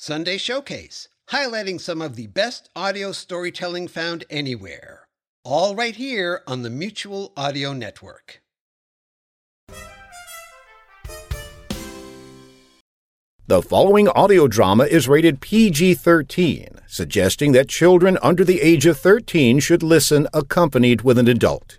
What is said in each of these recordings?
Sunday Showcase, highlighting some of the best audio storytelling found anywhere. All right here on the Mutual Audio Network. The following audio drama is rated PG 13, suggesting that children under the age of 13 should listen accompanied with an adult.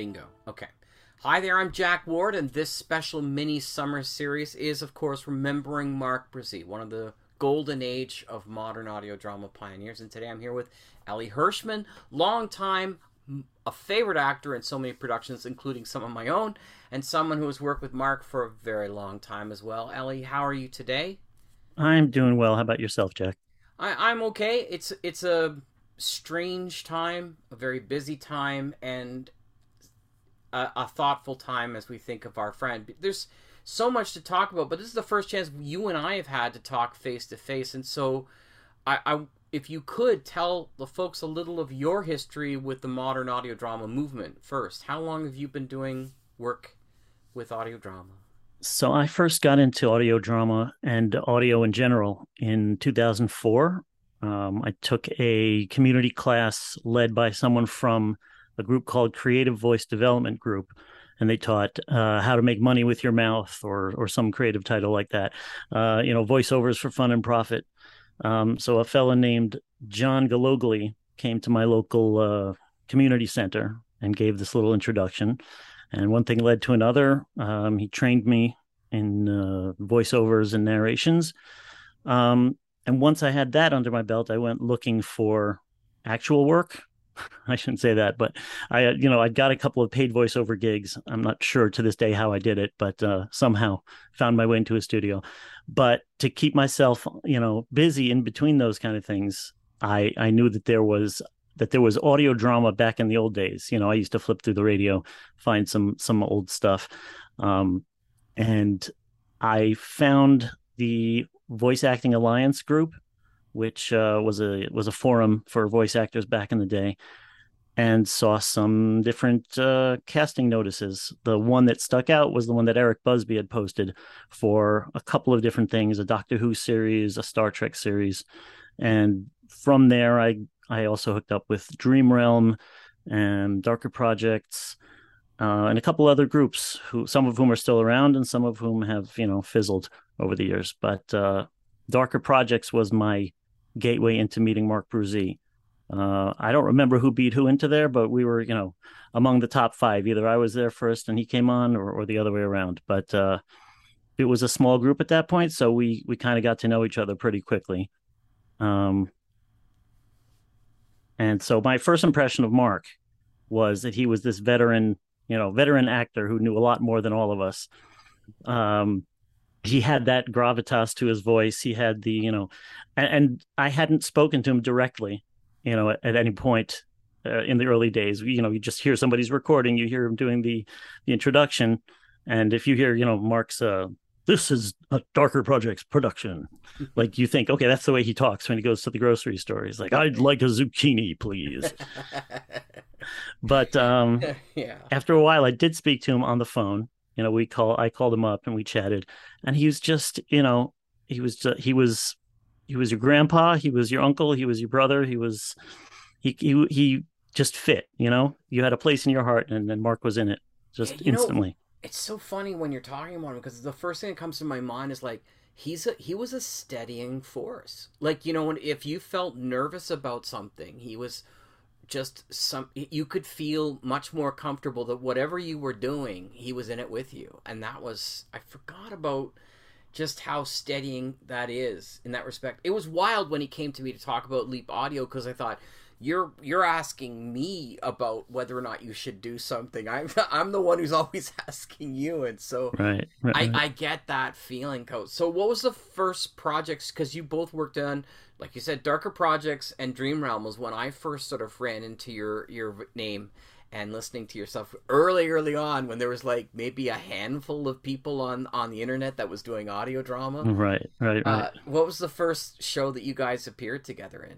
Bingo. Okay. Hi there, I'm Jack Ward, and this special mini summer series is, of course, remembering Mark Bruzee, one of the golden age of modern audio drama pioneers. And today I'm here with Elie Hirschman, longtime a favorite actor in so many productions, including some of my own, and someone who has worked with Mark for a very long time as well. Elie, how are you today? I'm doing well. How about yourself, Jack? I, I'm okay. It's it's a strange time, a very busy time, and a, a, thoughtful time as we think of our friend. There's so much to talk about, but this is the first chance you and I have had to talk face to face, and so I, I, if you could tell the folks a little of your history with the modern audio drama movement first. How long have you been doing work with audio drama? So I first got into audio drama and audio in general in 2004. Um, I took a community class led by someone from a group called Creative Voice Development Group, and they taught uh, how to make money with your mouth, or or some creative title like that. Uh, you know, voiceovers for fun and profit. Um, so a fellow named John Galogli came to my local uh, community center and gave this little introduction, and one thing led to another. Um, he trained me in uh, voiceovers and narrations. Um, and once I had that under my belt, I went looking for actual work I shouldn't say that, but I, uh, you know, I got a couple of paid voiceover gigs. I'm not sure to this day how I did it, but uh, somehow found my way into a studio. But to keep myself, you know, busy in between those kind of things, I I knew that there was that there was audio drama back in the old days. You know, I used to flip through the radio, find some some old stuff, um, and I found the Voice Acting Alliance group which uh, was a was a forum for voice actors back in the day, and saw some different uh, casting notices. The one that stuck out was the one that Eric Busby had posted for a couple of different things: a Doctor Who series, a Star Trek series, and from there, I I also hooked up with Dream Realm and Darker Projects. Uh, and a couple other groups who some of whom are still around and some of whom have you know fizzled over the years but uh, darker projects was my gateway into meeting Mark Bruzee. Uh, I don't remember who beat who into there, but we were, you know, among the top five. Either I was there first and he came on, or, or the other way around. But uh, it was a small group at that point, so we we kind of got to know each other pretty quickly. Um, and so my first impression of Mark was that he was this veteran, you know, veteran actor who knew a lot more than all of us. Um, he had that gravitas to his voice. He had the, you know, and, and I hadn't spoken to him directly, you know, at, at any point uh, in the early days. You know, you just hear somebody's recording, you hear him doing the the introduction, And if you hear, you know, Mark's uh, this is a darker projects production like you think okay that's the way he talks when he goes to the grocery store. He's like i'd like a zucchini please. But um yeah. after a while i did speak to him on the phone you know we call i called him up and we chatted. And he was just you know he was just, he was he was your grandpa he was your uncle he was your brother he was he he, he just fit you know? You had a place in your heart and then mark was in it just instantly know, it's so funny when you're talking about him because the first thing that comes to my mind is like he's a he was a steadying force. Like you know when if you felt nervous about something he was just some you could feel much more comfortable that whatever you were doing he was in it with you. And that was i forgot about just how steadying that is in that respect. It was wild when he came to me to talk about leap audio because i thought you're you're asking me about whether or not you should do something. I'm I'm the one who's always asking you, and so right, right I, I get that feeling, coach. So what was the first projects? Because you both worked on, like you said, darker projects and Dream Realm was when I first sort of ran into your your name and listening to yourself early early on when there was like maybe a handful of people on on the internet that was doing audio drama right right, right. Uh, what was the first show that you guys appeared together in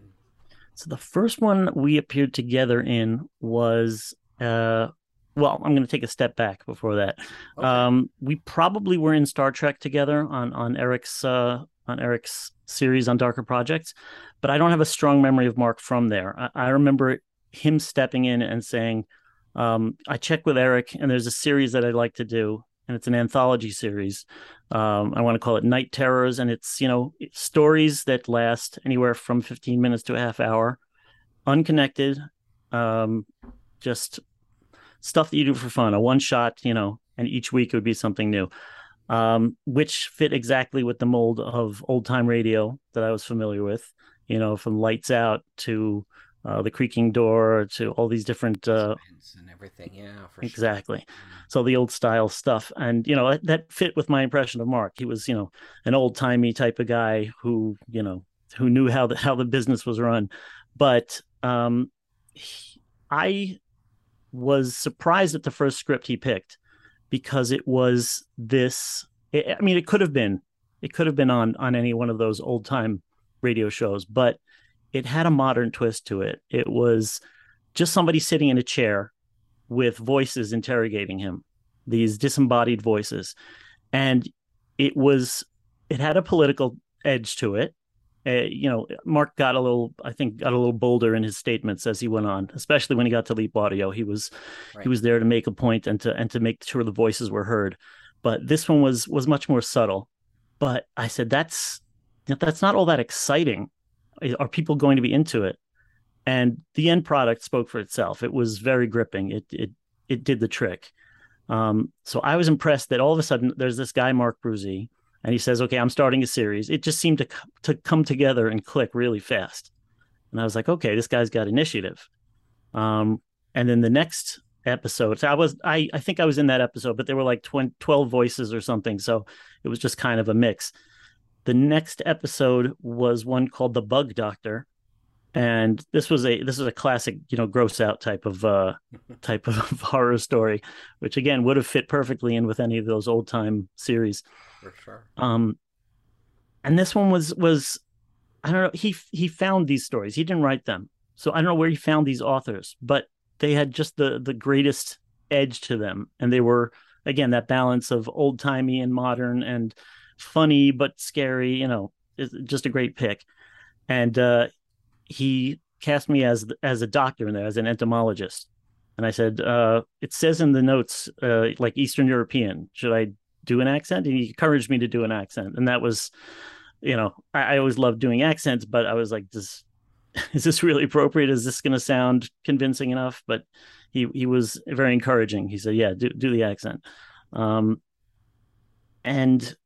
so the first one we appeared together in was uh well, I'm going to take a step back before that. Okay. Um, we probably were in Star Trek together on on Eric's uh, on Eric's series on Darker Projects, but I don't have a strong memory of Mark from there. I, I remember him stepping in and saying, um, "I checked with Eric, and there's a series that I'd like to do, and it's an anthology series. Um, I want to call it Night Terrors, and it's you know stories that last anywhere from 15 minutes to a half hour, unconnected, um, just stuff that you do for fun, a one shot, you know, and each week it would be something new, um, which fit exactly with the mold of old time radio that I was familiar with, you know, from Lights Out to uh, the creaking door to all these different uh, and everything. Yeah, exactly. Sure. So the old style stuff, and you know that fit with my impression of Mark. He was, you know, an old timey type of guy who, you know, who knew how the how the business was run. But um, he, I was surprised at the first script he picked because it was this. It, I mean, it could have been, it could have been on on any one of those old time radio shows, but it had a modern twist to it. It was just somebody sitting in a chair with voices interrogating him, these disembodied voices. And it was, it had a political edge to it. Uh, you know, Mark got a little, I think, got a little bolder in his statements as he went on, especially when he got to Leap Audio. He was, right. he was there to make a point and to and to make sure the voices were heard. But this one was was much more subtle. But I said that's that's not all that exciting are people going to be into it? And the end product spoke for itself. It was very gripping. It it it did the trick. Um, so I was impressed that all of a sudden there's this guy Mark Bruzee, and he says, "Okay, I'm starting a series." It just seemed to to come together and click really fast, and I was like, "Okay, this guy's got initiative." Um, and then the next episode, so I was I I think I was in that episode, but there were like 20, 12 voices or something, so it was just kind of a mix. The next episode was one called The Bug Doctor. And this was a this is a classic, you know, gross out type of uh type of horror story, which again would have fit perfectly in with any of those old time series. For sure. Um and this one was was I don't know, he he found these stories. He didn't write them. So I don't know where he found these authors, but they had just the the greatest edge to them and they were again that balance of old timey and modern and funny but scary. You know, just a great pick. And uh, he cast me as as a doctor in there, as an entomologist. And I said, uh, "It says in the notes uh, like Eastern European. Should I do an accent?" And he encouraged me to do an accent, and that was, you know, I, I always loved doing accents, but I was like, "Does is this really appropriate? Is this going to sound convincing enough?" But he he was very encouraging. He said, "Yeah, do do the accent." Um, and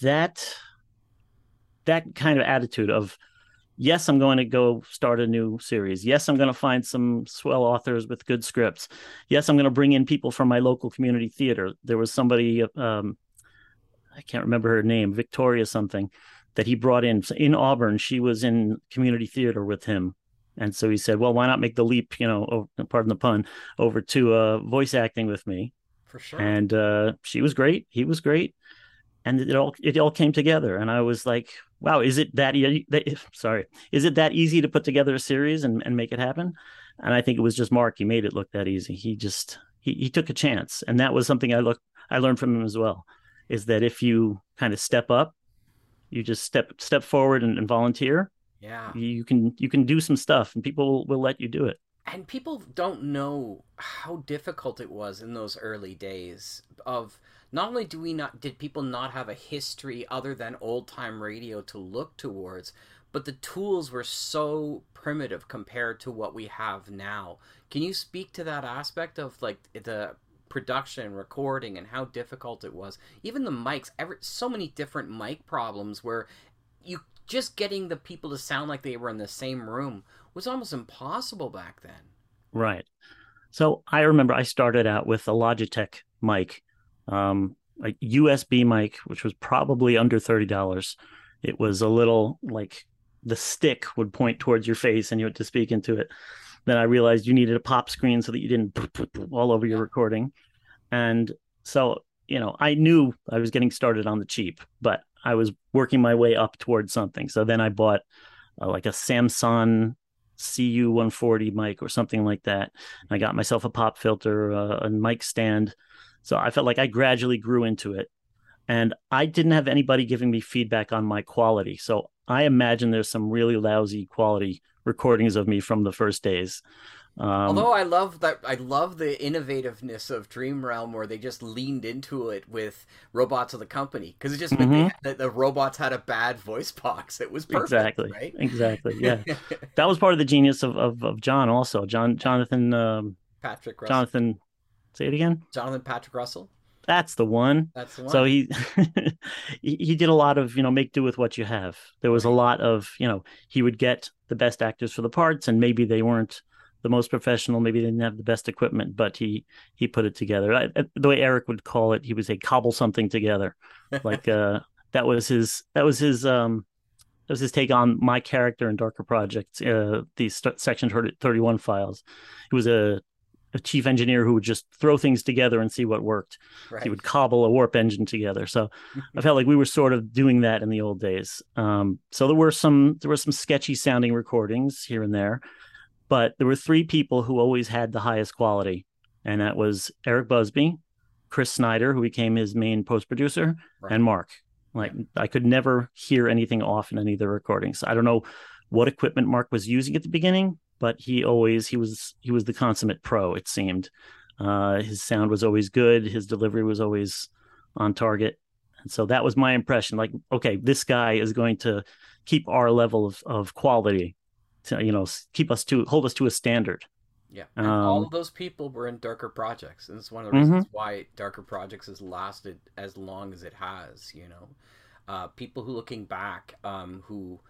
that that kind of attitude of yes i'm going to go start a new series yes i'm going to find some swell authors with good scripts yes i'm going to bring in people from my local community theater there was somebody um, i can't remember her name victoria something that he brought in in auburn she was in community theater with him and so he said well why not make the leap you know pardon the pun over to uh, voice acting with me For sure. And uh, she was great. He was great. And it all it all came together. And I was like, wow, is it that, e- that sorry, is it that easy to put together a series and, and make it happen? And I think it was just Mark. He made it look that easy. He just he, he took a chance. And that was something I look I learned from him as well, is that if you kind of step up, you just step step forward and, and volunteer, yeah. you can you can do some stuff and people will, will let you do it and people don't know how difficult it was in those early days of not only do we not did people not have a history other than old time radio to look towards but the tools were so primitive compared to what we have now can you speak to that aspect of like the production recording and how difficult it was even the mics every so many different mic problems where you just getting the people to sound like they were in the same room was almost impossible back then. Right. So I remember I started out with a Logitech mic, um, a USB mic, which was probably under thirty dollars. It was a little like the stick would point towards your face and you had to speak into it. Then I realized you needed a pop screen so that you didn't all over your recording. And so, you know, I knew I was getting started on the cheap, but I was working my way up towards something. So then I bought uh, like a Samsung CU140 mic or something like that. I got myself a pop filter, uh, a mic stand. So I felt like I gradually grew into it. And I didn't have anybody giving me feedback on my quality. So I imagine there's some really lousy quality recordings of me from the first days. Um, Although I love that, I love the innovativeness of Dream Realm where they just leaned into it with Robots of the Company because it just mm-hmm. meant they, the, the, robots had a bad voice box. It was perfect, exactly right? Exactly, yeah. that was part of the genius of of, of John also. John Jonathan um, Patrick Russell. Jonathan. Say it again. Jonathan Patrick Russell. That's the one. That's the one. So he he did a lot of you know make do with what you have. There was a lot of you know he would get the best actors for the parts, and maybe they weren't the most professional. Maybe they didn't have the best equipment, but he he put it together. I, the way Eric would call it, he would say cobble something together. Like uh, that was his that was his um that was his take on my character in Darker Projects. Uh, these st- Section Thirty One files. It was a a chief engineer who would just throw things together and see what worked. Right. He would cobble a warp engine together. So I felt like we were sort of doing that in the old days. Um, so there were some there were some sketchy sounding recordings here and there, but there were three people who always had the highest quality, and that was Eric Busby, Chris Snyder, who became his main post producer, right. and Mark. Like I could never hear anything off in any of the recordings. I don't know what equipment Mark was using at the beginning, but he always he was he was the consummate pro. It seemed uh, his sound was always good. His delivery was always on target. And so that was my impression. Like, okay, this guy is going to keep our level of, of quality to you know keep us to hold us to a standard. Yeah, and um, all of those people were in Darker Projects, and it's one of the reasons mm-hmm. why Darker Projects has lasted as long as it has. You know, uh, people who looking back, um, who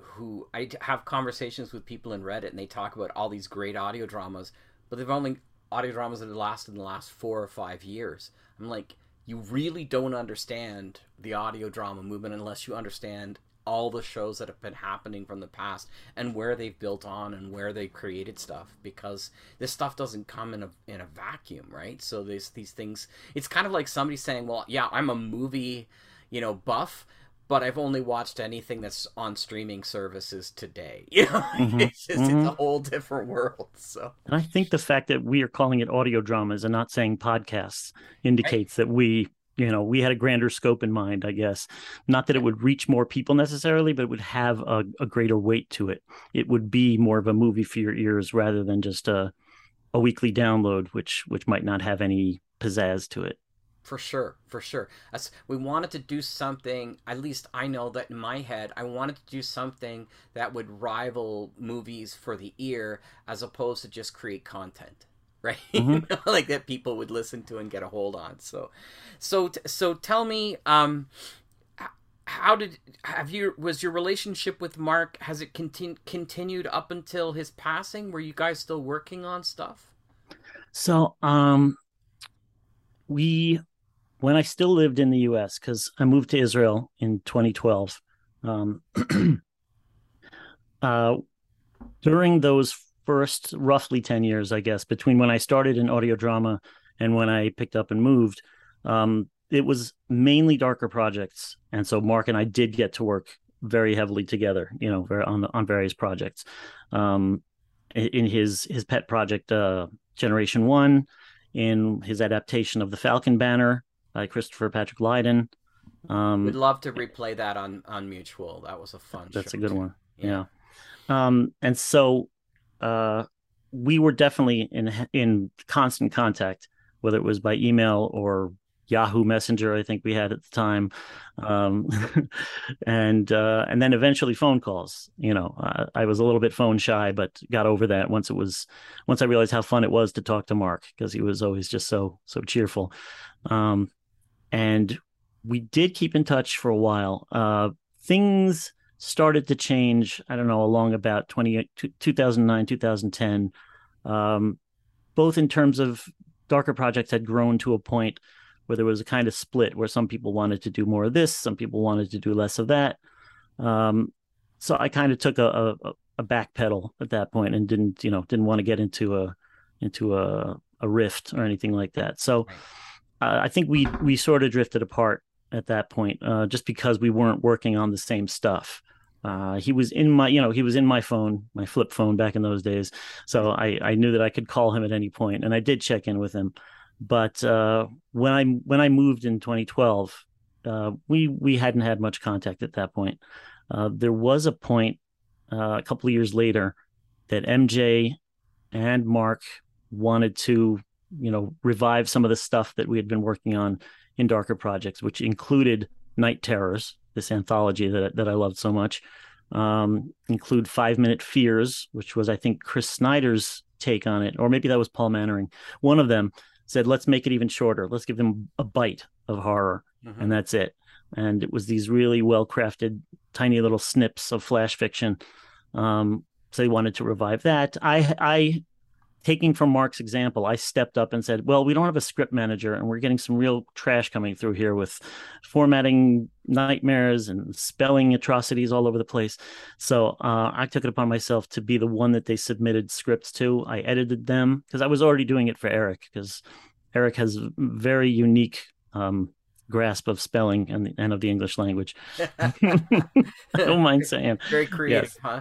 who I have conversations with people in Reddit, and they talk about all these great audio dramas, but they've only audio dramas that have lasted in the last four or five years. I'm like, you really don't understand the audio drama movement unless you understand all the shows that have been happening from the past and where they've built on and where they created stuff because this stuff doesn't come in a in a vacuum, right? So there's these things. It's kind of like somebody saying, "Well, yeah, I'm a movie, you know, buff." But I've only watched anything that's on streaming services today. You know, mm-hmm. it's just mm-hmm. it's a whole different world. So, and I think the fact that we are calling it audio dramas and not saying podcasts indicates right. that we you know we had a grander scope in mind i guess not that it would reach more people necessarily but it would have a, a greater weight to it it would be more of a movie for your ears rather than just a a weekly download which which might not have any pizzazz to it for sure for sure As we wanted to do something at least i know that in my head i wanted to do something that would rival movies for the ear as opposed to just create content right? Mm-hmm. like that people would listen to and get a hold on. So, so, so tell me, um, how did have you was your relationship with Mark? Has it continu- continued up until his passing? Were you guys still working on stuff? So, um, we when I still lived in the U.S. because I moved to Israel in 2012. Um, uh, during those first roughly 10 years, I guess, between when I started in audio drama and when I picked up and moved, um, it was mainly darker projects, and so Mark and I did get to work very heavily together, you know, on on various projects. Um, in his his pet project, uh, Generation One, in his adaptation of the Falcon Banner by Christopher Patrick Lydon. Um, We'd love to replay that on on Mutual. That was a fun. That's a good too. one. Yeah. yeah. Um, and so, uh, we were definitely in in constant contact, whether it was by email or Yahoo Messenger, I think we had at the time, um, and uh, and then eventually phone calls. You know, uh, I was a little bit phone shy, but got over that once it was once I realized how fun it was to talk to Mark because he was always just so so cheerful, um, and we did keep in touch for a while. Uh, things started to change. I don't know along about 20, 2009, 2010. Um, both in terms of darker projects had grown to a point where there was a kind of split where some people wanted to do more of this, some people wanted to do less of that. Um, so I kind of took a, a, a back pedal at that point and didn't, you know, didn't want to get into a into a, a rift or anything like that. So uh, I think we we sort of drifted apart at that point, uh, just because we weren't working on the same stuff. Uh, he was in my, you know, he was in my phone, my flip phone back in those days. So I, I knew that I could call him at any point, and I did check in with him. But uh, when I when I moved in 2012, uh, we we hadn't had much contact at that point. There was a point a couple of years later that MJ and Mark wanted to, you know, revive some of the stuff that we had been working on in Darker Projects, which included Night Terrors, this anthology that that I loved so much. Um, include Five Minute Fears, which was I think Chris Snyder's take on it, or maybe that was Paul Mannering. One of them said, let's make it even shorter. Let's give them a bite of horror, mm-hmm. and that's it. And it was these really well crafted, tiny little snips of flash fiction. Um, so they wanted to revive that. I, I taking from Mark's example, I stepped up and said, "Well, we don't have a script manager, and we're getting some real trash coming through here with formatting nightmares and spelling atrocities all over the place." So uh, I took it upon myself to be the one that they submitted scripts to. I edited them because I was already doing it for Eric because Eric has very unique um, grasp of spelling and, and of the English language. I don't mind saying. Very creative, yes. huh?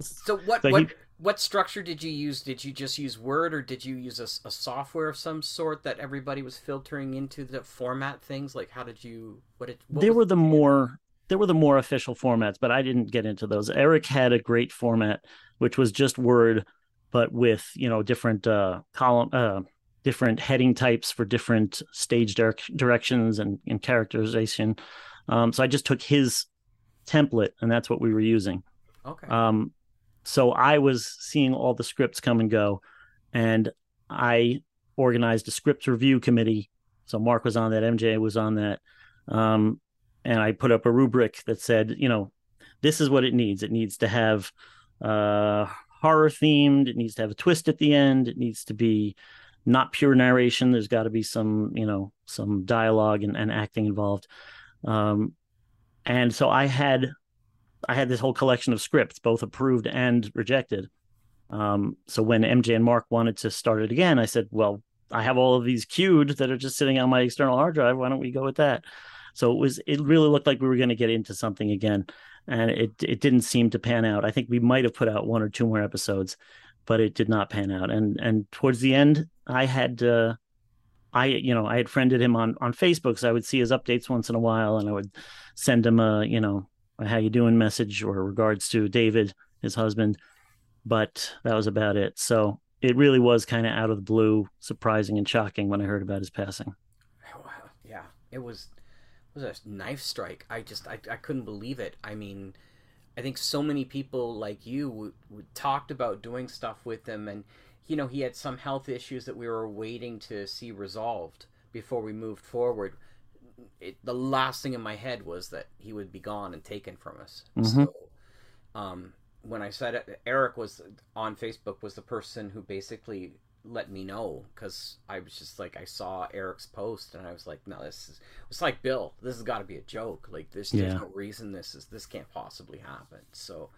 So what? So what... He, what structure did you use? Did you just use Word, or did you use a, a, software of some sort that everybody was filtering into the format things? Like, how did you? What did? What they were the more. there were the more official formats, but I didn't get into those. Eric had a great format, which was just Word, but with you know different uh, column, uh, different heading types for different stage directions and, and characterization. Um, so I just took his template, and that's what we were using. Okay. Um, so I was seeing all the scripts come and go, and I organized a script review committee. So Mark was on that, MJ was on that, um, and I put up a rubric that said, you know, this is what it needs. It needs to have uh, horror themed. It needs to have a twist at the end. It needs to be not pure narration. There's got to be some, you know, some dialogue and, and acting involved. Um, and so I had I had this whole collection of scripts, both approved and rejected. Um, so when MJ and Mark wanted to start it again, I said, "Well, I have all of these queued that are just sitting on my external hard drive. Why don't we go with that?" So it was. It really looked like we were going to get into something again, and it it didn't seem to pan out. I think we might have put out one or two more episodes, but it did not pan out. And and towards the end, I had. Uh, I, you know, I had friended him on on Facebook, so I would see his updates once in a while, and I would send him a, you know, how you doing message or regards to David, his husband, but that was about it. So it really was kind of out of the blue, surprising and shocking when I heard about his passing. Oh, wow, yeah, it was it was a knife strike. I just I, I couldn't believe it. I mean, I think so many people like you w- w- talked about doing stuff with him, and you know he had some health issues that we were waiting to see resolved before we moved forward it, the last thing in my head was that he would be gone and taken from us. Mm-hmm. So, um, when I said it, Eric was on Facebook was the person who basically let me know because I was just like I saw Eric's post and I was like, no, this is it's like Bill. This has got to be a joke. Like this, yeah. there's no reason this is this can't possibly happen. So,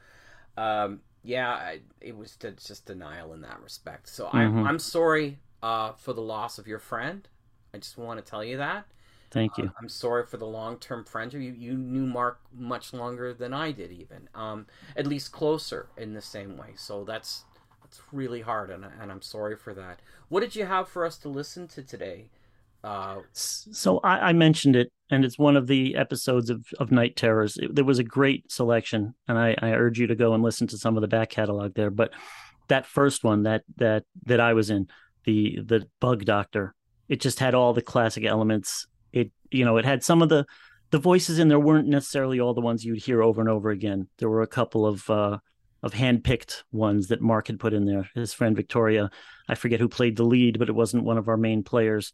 um, yeah, I, it was just denial in that respect. So mm-hmm. I'm I'm sorry. uh, for the loss of your friend. I just want to tell you that. Thank you. Uh, I'm sorry for the long term friendship. You, you knew Mark much longer than I did, even. Um, at least closer in the same way. So that's that's really hard, and, and I'm sorry for that. What did you have for us to listen to today? Uh, so I, I, mentioned it, and it's one of the episodes of, of Night Terrors. It, there was a great selection, and I, I urge you to go and listen to some of the back catalog there. But that first one that that that I was in, the the Bug Doctor, it just had all the classic elements. It you know it had some of the the voices in there weren't necessarily all the ones you'd hear over and over again. There were a couple of uh, of handpicked ones that Mark had put in there. His friend Victoria, I forget who played the lead, but it wasn't one of our main players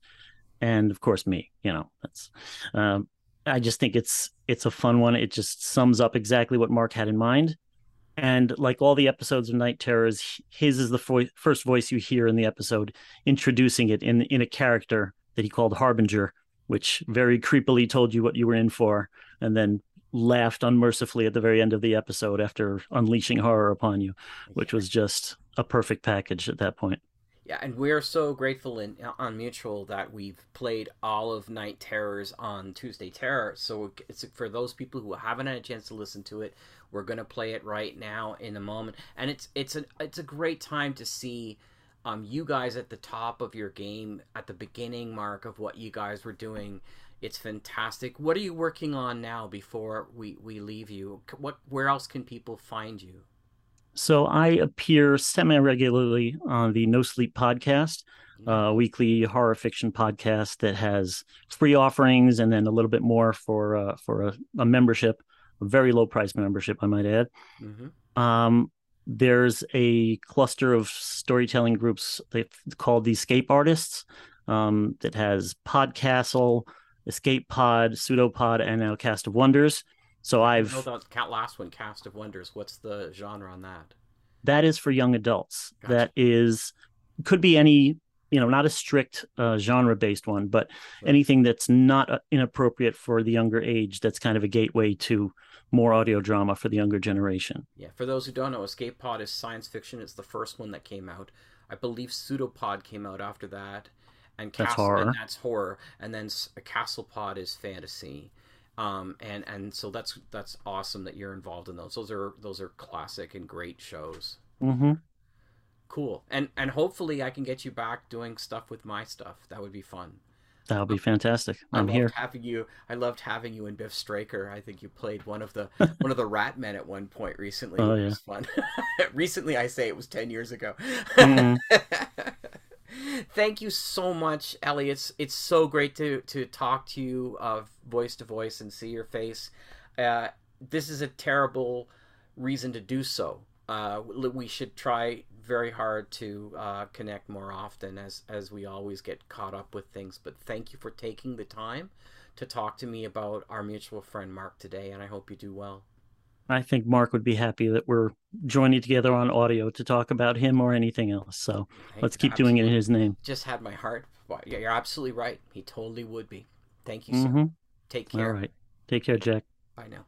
and of course me you know that's um, i just think it's it's a fun one it just sums up exactly what mark had in mind and like all the episodes of night terrors his is the fo- first voice you hear in the episode introducing it in in a character that he called harbinger which very creepily told you what you were in for and then laughed unmercifully at the very end of the episode after unleashing horror upon you which was just a perfect package at that point yeah, and we're so grateful in on Mutual that we've played all of Night Terrors on Tuesday Terror. So it's for those people who haven't had a chance to listen to it, we're gonna play it right now in a moment, and it's it's a it's a great time to see um you guys at the top of your game at the beginning mark of what you guys were doing. It's fantastic. What are you working on now before we we leave you? What where else can people find you? So I appear semi regularly on the No Sleep podcast, mm-hmm. weekly horror fiction podcast that has free offerings and then a little bit more for uh, for a, a, membership, a very low price membership, I might add. Mm-hmm. Um, there's a cluster of storytelling groups called the Escape Artists um, that has Podcastle, Escape Pod, Pseudopod, and now Cast of Wonders. So I've no, last one, Cast of Wonders. What's the genre on that? That is for young adults. Gotcha. That is could be any you know not a strict uh, genre based one, but right. anything that's not uh, inappropriate for the younger age. That's kind of a gateway to more audio drama for the younger generation. Yeah, for those who don't know, Escape Pod is science fiction. It's the first one that came out. I believe Pseudopod came out after that, and that's horror. And that's horror, and then Castle Pod is fantasy um, and and so that's that's awesome that you're involved in those. Those are those are classic and great shows. Mm-hmm. Cool, and and hopefully I can get you back doing stuff with my stuff. That would be fun. That would be fantastic. I'm here. Having you, I loved having you in Biff Straker. I think you played one of the one of the Rat Men at one point recently. Oh yeah, fun. recently, I say it was ten years ago. Mm-hmm. Thank you so much, Elie. It's it's so great to to talk to you uh, voice to voice and see your face. Uh, this is a terrible reason to do so. Uh, we should try very hard to uh, connect more often, as as we always get caught up with things. But thank you for taking the time to talk to me about our mutual friend Mark today, and I hope you do well. I think Mark would be happy that we're joining together on audio to talk about him or anything else. So let's keep doing it in his name. Just had my heart. Yeah, you're absolutely right. He totally would be. Thank you, sir. Mm-hmm. Take care. All right. Take care, Jack. Bye now.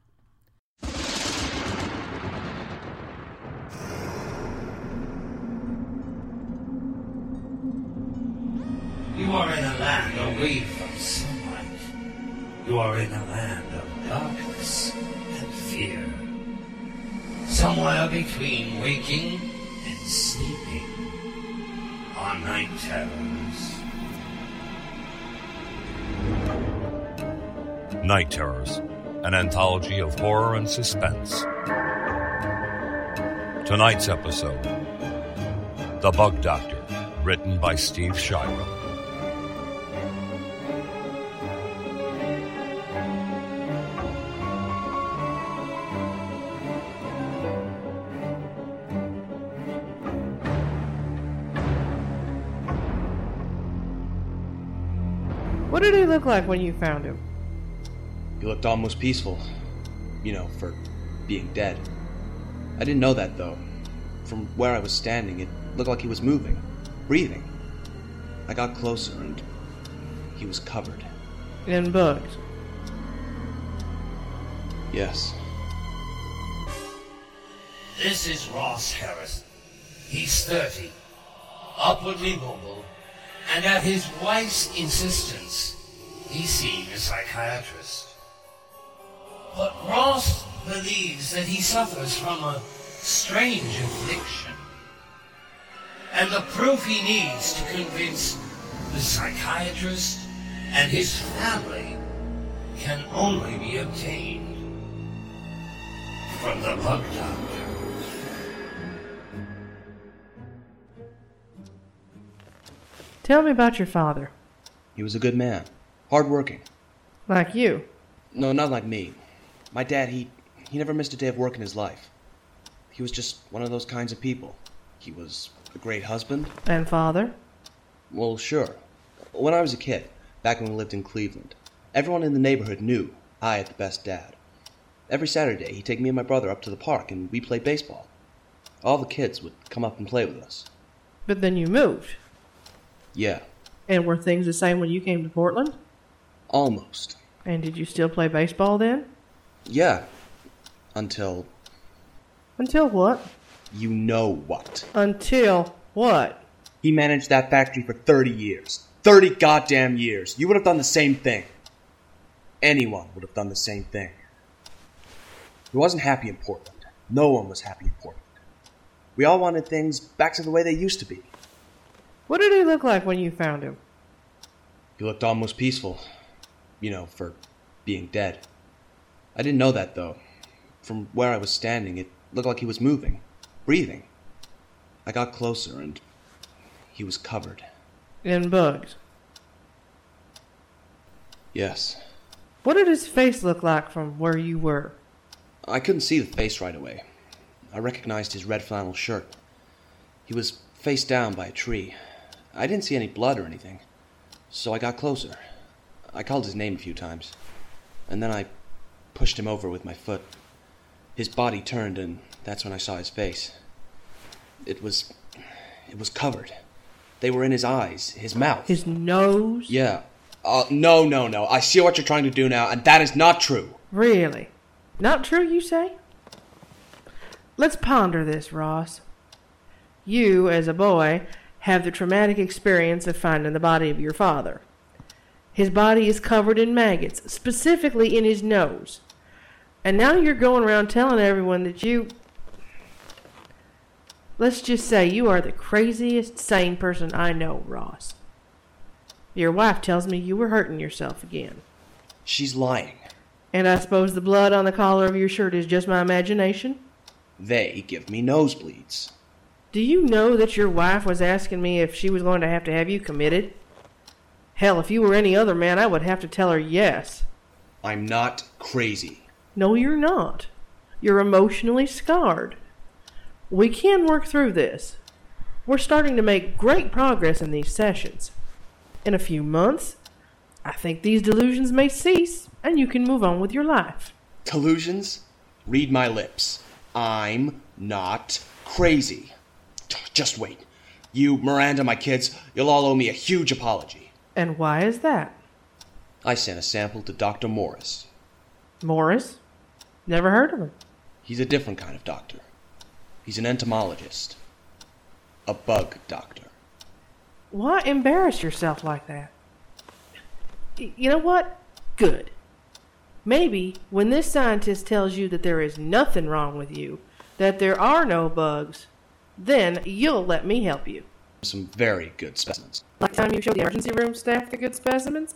Away from sunlight. You are in a land of darkness and fear somewhere between waking and sleeping on night terrors. Night Terrors, an anthology of horror and suspense. Tonight's episode The Bug Doctor, written by Steve Shirow. Like when you found him? He looked almost peaceful. You know, for being dead. I didn't know that, though. From where I was standing, it looked like he was moving, breathing. I got closer, and he was covered. In bugs? Yes. This is Ross Harrison. He's 30, upwardly mobile, and at his wife's insistence, he's seeing a psychiatrist. But Ross believes that he suffers from a strange affliction. And the proof he needs to convince the psychiatrist and his family can only be obtained from the bug doctor. Tell me about your father. He was a good man, hardworking. Like you. No, not like me. My dad, he he never missed a day of work in his life. He was just one of those kinds of people. He was a great husband. And father? Well, sure. When I was a kid, back when we lived in Cleveland, everyone in the neighborhood knew I had the best dad. Every Saturday, he'd take me and my brother up to the park and we'd play baseball. All the kids would come up and play with us. But then you moved. Yeah, And were things the same when you came to Portland? Almost. And did you still play baseball then? Yeah. Until Until what? you know what. Until what? He managed that factory for 30 years. 30 goddamn years. You would have done the same thing. Anyone would have done the same thing. He wasn't happy in Portland. No one was happy in Portland. We all wanted things back to the way they used to be. What did he look like when you found him? He looked almost peaceful. You know, for being dead. I didn't know that, though. From where I was standing, it looked like he was moving, breathing. I got closer, and he was covered. In bugs. Yes. What did his face look like from where you were? I couldn't see the face right away. I recognized his red flannel shirt. He was face down by a tree. I didn't see any blood or anything, so I got closer. I called his name a few times, and then I pushed him over with my foot. His body turned, and that's when I saw his face. It was. it was covered. They were in his eyes, his mouth. His nose? Yeah. Uh, no, no, no. I see what you're trying to do now, and that is not true. Really? Not true, you say? Let's ponder this, Ross. You, as a boy, have the traumatic experience of finding the body of your father. His body is covered in maggots, specifically in his nose. And now you're going around telling everyone that you. Let's just say you are the craziest sane person I know, Ross. Your wife tells me you were hurting yourself again. She's lying. And I suppose the blood on the collar of your shirt is just my imagination? They give me nosebleeds. Do you know that your wife was asking me if she was going to have to have you committed? Hell, if you were any other man, I would have to tell her yes. I'm not crazy. No, you're not. You're emotionally scarred. We can work through this. We're starting to make great progress in these sessions. In a few months, I think these delusions may cease and you can move on with your life. Delusions? Read my lips. I'm not crazy. Just wait. You, Miranda, my kids, you'll all owe me a huge apology. And why is that? I sent a sample to Dr. Morris. Morris? Never heard of him. He's a different kind of doctor. He's an entomologist. A bug doctor. Why embarrass yourself like that? You know what? Good. Maybe when this scientist tells you that there is nothing wrong with you, that there are no bugs, then you'll let me help you. Some very good specimens. Like time you showed the emergency room staff the good specimens?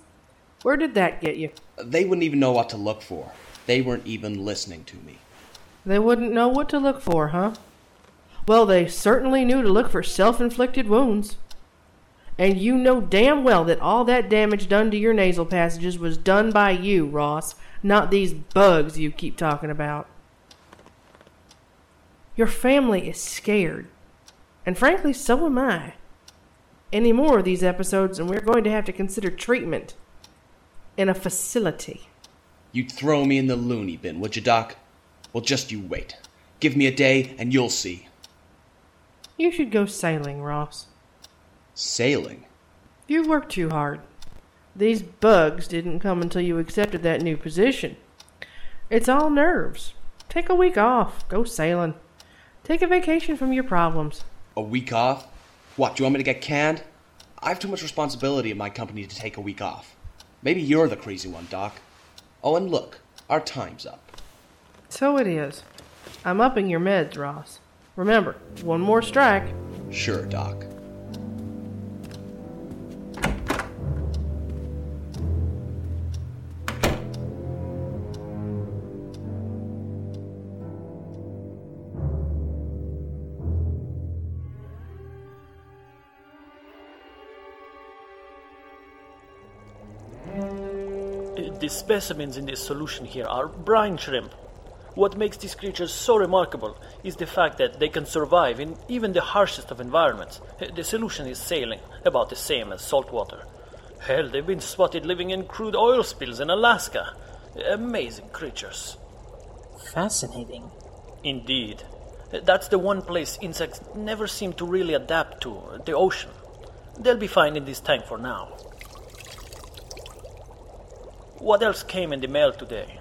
Where did that get you? They wouldn't even know what to look for. They weren't even listening to me. They wouldn't know what to look for, huh? Well, they certainly knew to look for self inflicted wounds. And you know damn well that all that damage done to your nasal passages was done by you, Ross, not these bugs you keep talking about. Your family is scared. And frankly, so am I. Any more of these episodes, and we're going to have to consider treatment in a facility. You'd throw me in the loony bin, would you, Doc? Well, just you wait. Give me a day, and you'll see. You should go sailing, Ross. Sailing? You worked too hard. These bugs didn't come until you accepted that new position. It's all nerves. Take a week off. Go sailing. Take a vacation from your problems. A week off? What, do you want me to get canned? I have too much responsibility in my company to take a week off. Maybe you're the crazy one, Doc. Oh, and look, our time's up. So it is. I'm upping your meds, Ross. Remember, one more strike. Sure, Doc. Specimens in this solution here are brine shrimp. What makes these creatures so remarkable is the fact that they can survive in even the harshest of environments. The solution is saline, about the same as salt water. Hell, they've been spotted living in crude oil spills in Alaska. Amazing creatures. Fascinating. Indeed. That's the one place insects never seem to really adapt to the ocean. They'll be fine in this tank for now. What else came in the mail today?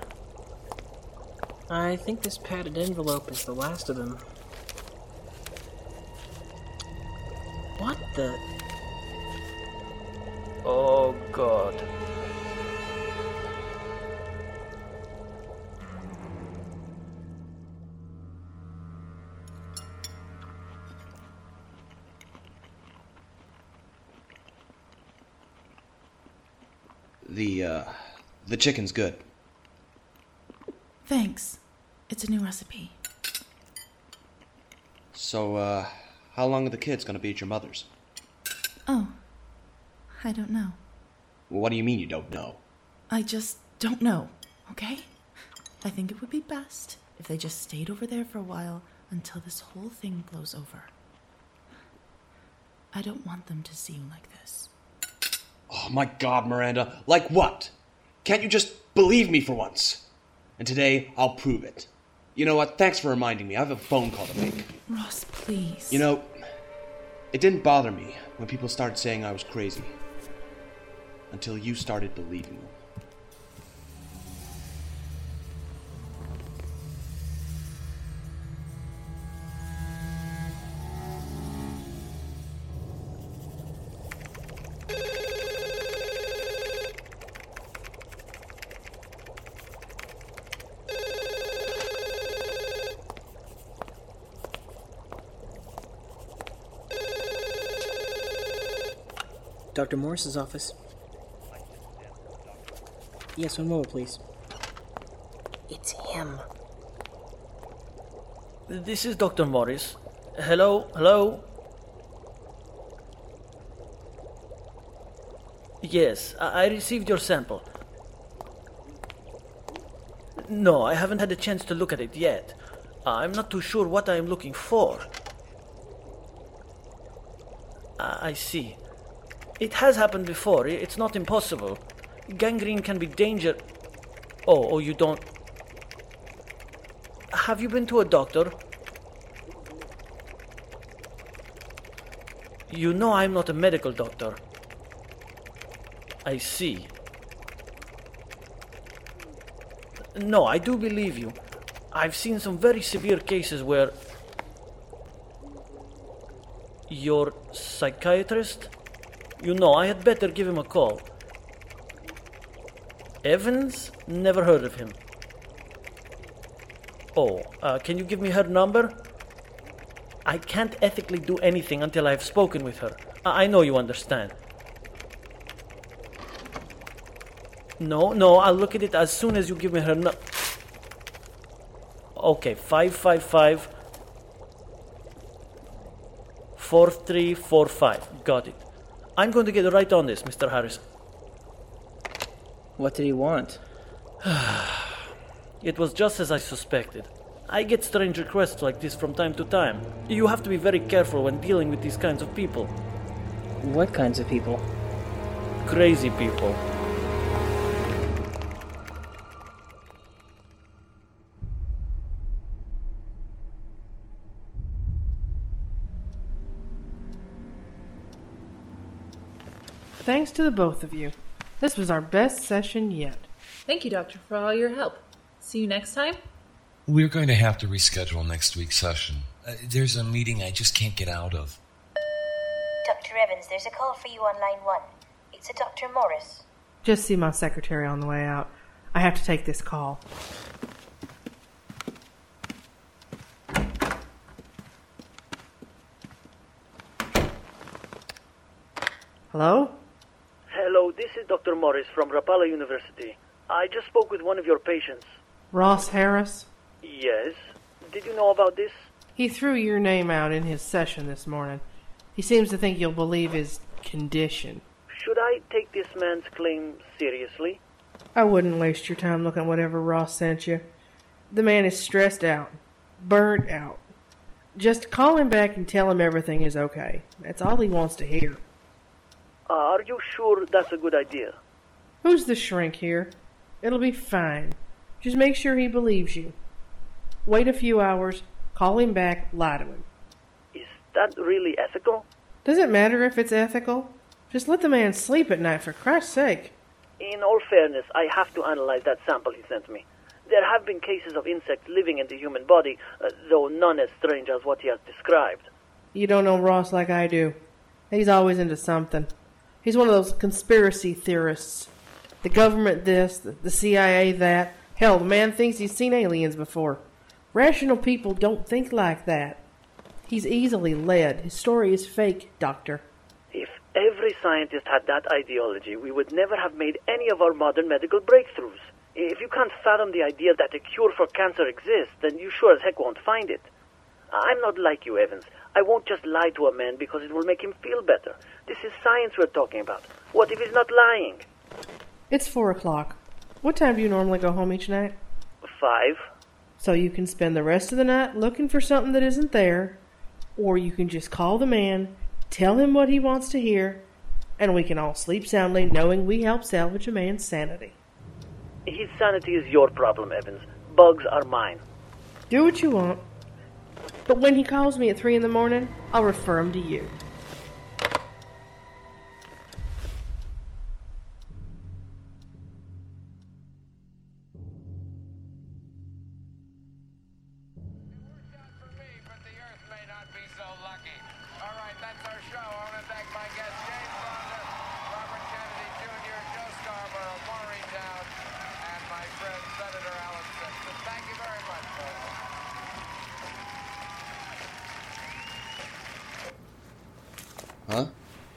I think this padded envelope is the last of them. What the? Oh, God. The, uh, the chicken's good. Thanks. It's a new recipe. So, uh, how long are the kids gonna be at your mother's? Oh, I don't know. Well, what do you mean you don't know? I just don't know, okay? I think it would be best if they just stayed over there for a while until this whole thing blows over. I don't want them to see you like this. Oh my god, Miranda. Like what? Can't you just believe me for once? And today, I'll prove it. You know what? Thanks for reminding me. I have a phone call to make. Ross, please. You know, it didn't bother me when people started saying I was crazy. Until you started believing them. Dr. Morris's office. Yes, one moment, please. It's him. This is Dr. Morris. Hello? Hello? Yes, I I received your sample. No, I haven't had a chance to look at it yet. I'm not too sure what I am looking for. I I see. It has happened before. It's not impossible. Gangrene can be danger. Oh, oh, you don't. Have you been to a doctor? You know I'm not a medical doctor. I see. No, I do believe you. I've seen some very severe cases where. Your psychiatrist? You know, I had better give him a call. Evans? Never heard of him. Oh, uh, can you give me her number? I can't ethically do anything until I've spoken with her. I I know you understand. No, no, I'll look at it as soon as you give me her number. Okay, 555 4345. Got it. I'm going to get right on this, Mr. Harrison. What did he want? It was just as I suspected. I get strange requests like this from time to time. You have to be very careful when dealing with these kinds of people. What kinds of people? Crazy people. To the both of you. This was our best session yet. Thank you, Doctor, for all your help. See you next time. We're going to have to reschedule next week's session. Uh, there's a meeting I just can't get out of. Dr. Evans, there's a call for you on line one. It's a Dr. Morris. Just see my secretary on the way out. I have to take this call. Hello? Hello, this is Dr. Morris from Rapala University. I just spoke with one of your patients. Ross Harris? Yes. Did you know about this? He threw your name out in his session this morning. He seems to think you'll believe his condition. Should I take this man's claim seriously? I wouldn't waste your time looking at whatever Ross sent you. The man is stressed out, burnt out. Just call him back and tell him everything is okay. That's all he wants to hear. Uh, are you sure that's a good idea? Who's the shrink here? It'll be fine. Just make sure he believes you. Wait a few hours, call him back, lie to him. Is that really ethical? Does it matter if it's ethical? Just let the man sleep at night, for Christ's sake. In all fairness, I have to analyze that sample he sent me. There have been cases of insects living in the human body, uh, though none as strange as what he has described. You don't know Ross like I do. He's always into something. He's one of those conspiracy theorists. The government this, the, CIA that. Hell, the man thinks he's seen aliens before. Rational people don't think like that. He's easily led. His story is fake, Doctor. If every scientist had that ideology, we would never have made any of our modern medical breakthroughs. If you can't fathom the idea that a cure for cancer exists, then you sure as heck won't find it. I'm not like you, Evans. I won't just lie to a man because it will make him feel better. This is science we're talking about. What if he's not lying? It's four o'clock. What time do you normally go home each night? Five. So you can spend the rest of the night looking for something that isn't there, or you can just call the man, tell him what he wants to hear, and we can all sleep soundly knowing we helped salvage a man's sanity. His sanity is your problem, Evans. Bugs are mine. Do what you want. But when he calls me at three in the morning, I'll refer him to you.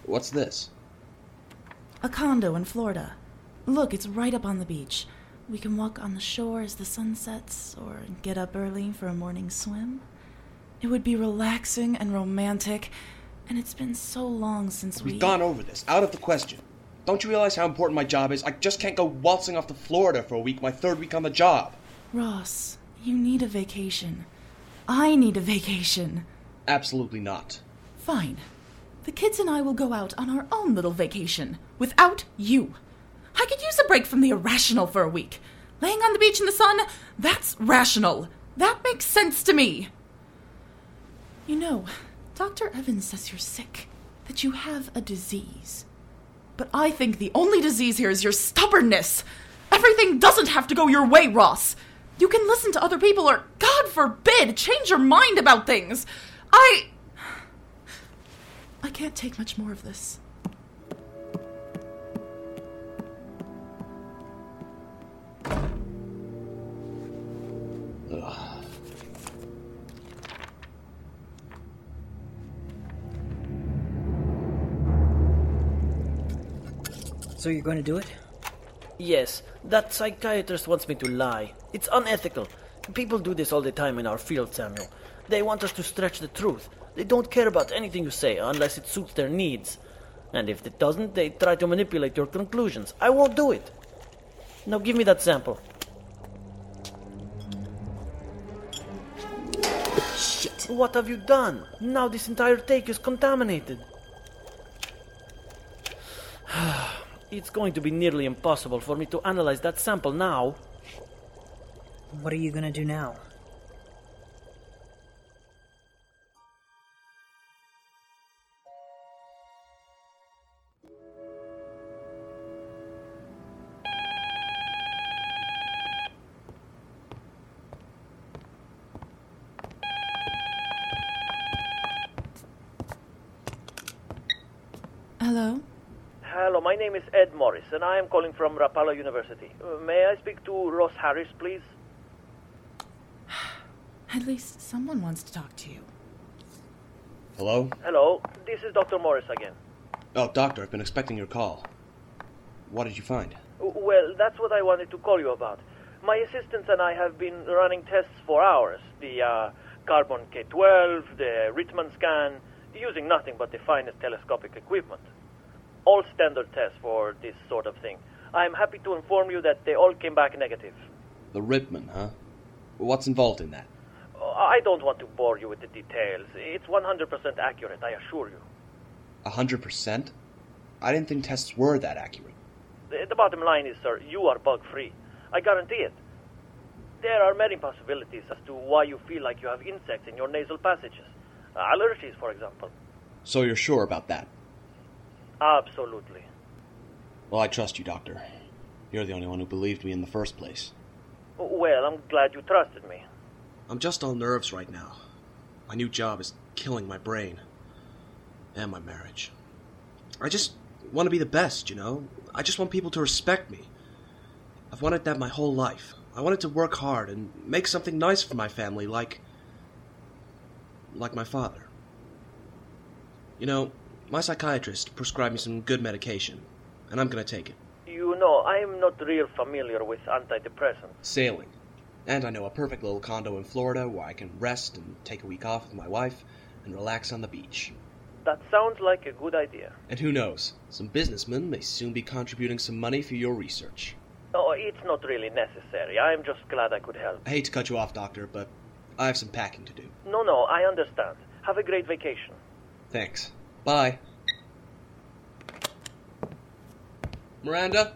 What's this? A condo in Florida. Look, it's right up on the beach. We can walk on the shore as the sun sets, or get up early for a morning swim. It would be relaxing and romantic, and it's been so long since we. We've gone over this. Out of the question. Don't you realize how important my job is? I just can't go waltzing off to Florida for a week, my third week on the job. Ross, you need a vacation. I need a vacation. Absolutely not. Fine. The kids and I will go out on our own little vacation without you. I could use a break from the irrational for a week. Laying on the beach in the sun, that's rational. That makes sense to me. You know, Dr. Evans says you're sick, that you have a disease. But I think the only disease here is your stubbornness. Everything doesn't have to go your way, Ross. You can listen to other people or, God forbid, change your mind about things. I. I can't take much more of this. Ugh. So you're going to do it? Yes, that psychiatrist wants me to lie. It's unethical. People do this all the time in our field, Samuel. They want us to stretch the truth. They don't care about anything you say unless it suits their needs. And if it doesn't, they try to manipulate your conclusions. I won't do it. Now give me that sample. Shit. What have you done? Now this entire take is contaminated. it's going to be nearly impossible for me to analyze that sample now. What are you going to do now? Name is Ed Morris, and I am calling from Rapallo University. Uh, may I speak to Ross Harris, please? At least someone wants to talk to you. Hello? Hello, this is Dr. Morris again. Oh, doctor, I've been expecting your call. What did you find? Well, that's what I wanted to call you about. My assistants and I have been running tests for hours. The uh, carbon K12, the Rittman scan, using nothing but the finest telescopic equipment. All standard tests for this sort of thing. I'm happy to inform you that they all came back negative. The Ripman, huh? What's involved in that? I don't want to bore you with the details. It's 100% accurate, I assure you. A hundred percent? I didn't think tests were that accurate. The, the bottom line is, sir, you are bug free. I guarantee it. There are many possibilities as to why you feel like you have insects in your nasal passages. Allergies, for example. So you're sure about that? Absolutely. Well, I trust you, doctor. You're the only one who believed me in the first place. Well, I'm glad you trusted me. I'm just all nerves right now. My new job is killing my brain. And my marriage. I just want to be the best, you know? I just want people to respect me. I've wanted that my whole life. I wanted to work hard and make something nice for my family, like. like my father. You know, my psychiatrist prescribed me some good medication, and I'm gonna take it. You know, I'm not real familiar with antidepressants. Sailing. And I know a perfect little condo in Florida where I can rest and take a week off with my wife and relax on the beach. That sounds like a good idea. And who knows, some businessmen may soon be contributing some money for your research. Oh, it's not really necessary. I'm just glad I could help. I hate to cut you off, Doctor, but I have some packing to do. No, no, I understand. Have a great vacation. Thanks. Bye. Miranda?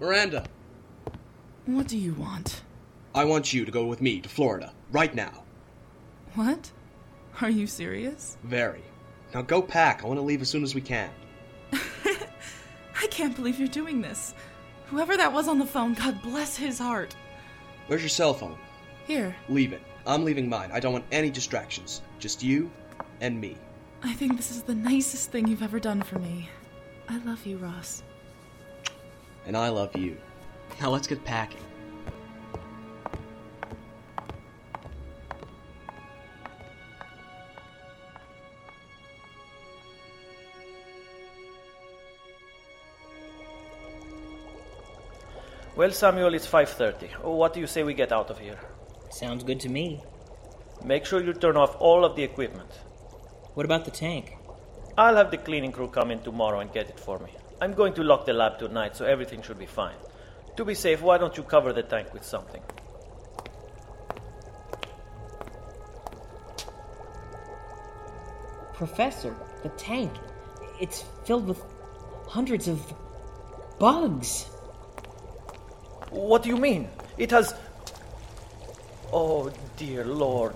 Miranda, What do you want? I want you to go with me to Florida, right now. What? Are you serious? Very. Now go pack. I want to leave as soon as we can. I can't believe you're doing this. Whoever that was on the phone, God bless his heart. Where's your cell phone? Here, Leave it. I'm leaving mine. I don't want any distractions. Just you and me. I think this is the nicest thing you've ever done for me. I love you, Ross. And I love you. Now let's get packing. Well, Samuel, it's 5:30. What do you say we get out of here? Sounds good to me. Make sure you turn off all of the equipment. What about the tank? I'll have the cleaning crew come in tomorrow and get it for me. I'm going to lock the lab tonight, so everything should be fine. To be safe, why don't you cover the tank with something? Professor, the tank. It's filled with hundreds of bugs. What do you mean? It has. Oh, dear Lord.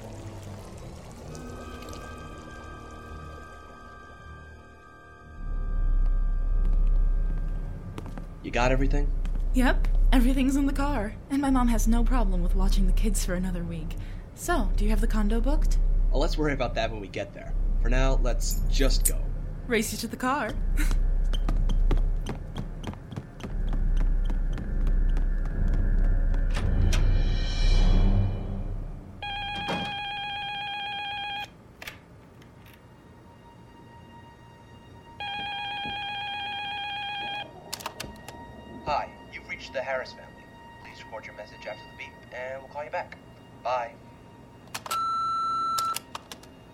You got everything? Yep, everything's in the car. And my mom has no problem with watching the kids for another week. So, do you have the condo booked? Well, let's worry about that when we get there. For now, let's just go. Race you to the car. Harris family. Please record your message after the beep, and we'll call you back. Bye.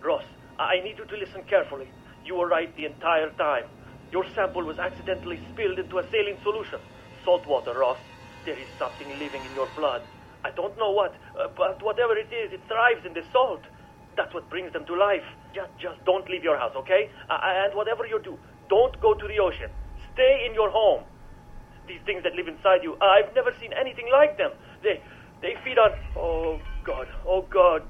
Ross, I need you to listen carefully. You were right the entire time. Your sample was accidentally spilled into a saline solution. Salt water, Ross. There is something living in your blood. I don't know what, uh, but whatever it is, it thrives in the salt. That's what brings them to life. Just, just don't leave your house, okay? Uh, and whatever you do, don't go to the ocean. Stay in your home. These things that live inside you, I've never seen anything like them. They, they feed on. Oh God, oh God.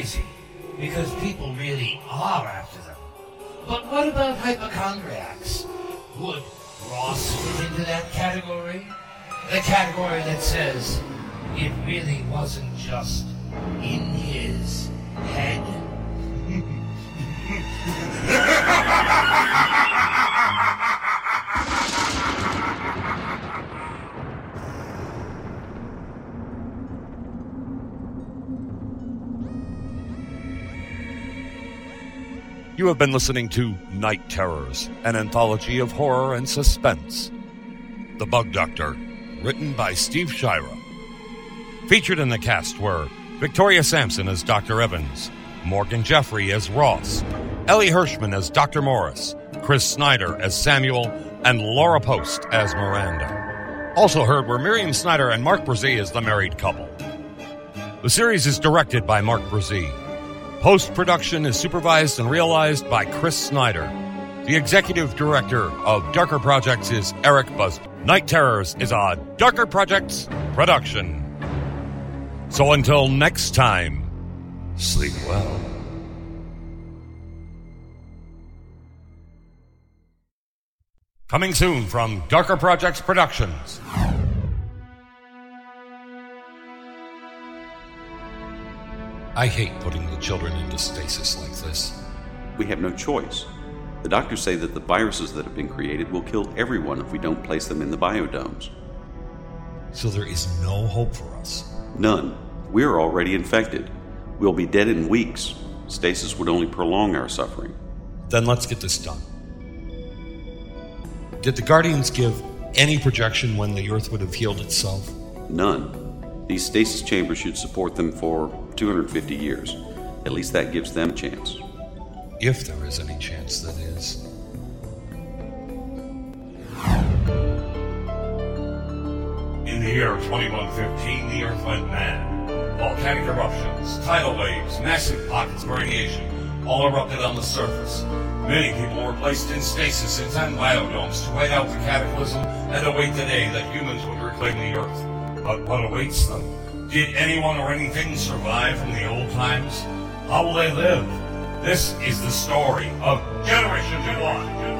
Crazy because people really are after them. But what about hypochondriacs? Would Ross fit into that category? The category that says it really wasn't just in his head? You have been listening to Night Terrors, an anthology of horror and suspense. The Bug Doctor, written by Steve Shira. Featured in the cast were Victoria Sampson as Dr. Evans, Morgan Jeffrey as Ross, Elie Hirschman as Dr. Morris, Chris Snyder as Samuel, and Laura Post as Miranda. Also heard were Miriam Snyder and Mark Bruzee as the married couple. The series is directed by Mark Bruzee. Post production is supervised and realized by Chris Snyder. The executive director of Darker Projects is Eric Busby. Night Terrors is a Darker Projects production. So until next time, sleep well. Coming soon from Darker Projects Productions. I hate putting the children into stasis like this. We have no choice. The doctors say that the viruses that have been created will kill everyone if we don't place them in the biodomes. So there is no hope for us. None. We're already infected. We'll be dead in weeks. Stasis would only prolong our suffering. Then let's get this done. Did the Guardians give any projection when the Earth would have healed itself? None. These stasis chambers should support them for 250 years. At least that gives them a chance. If there is any chance, that is. In the year 2115, the Earth went mad. Volcanic eruptions, tidal waves, massive pockets of radiation all erupted on the surface. Many people were placed in stasis in 10 biodomes to wait out the cataclysm and await the day that humans would reclaim the Earth. But what awaits them? Did anyone or anything survive from the old times? How will they live? This is the story of Generation 1.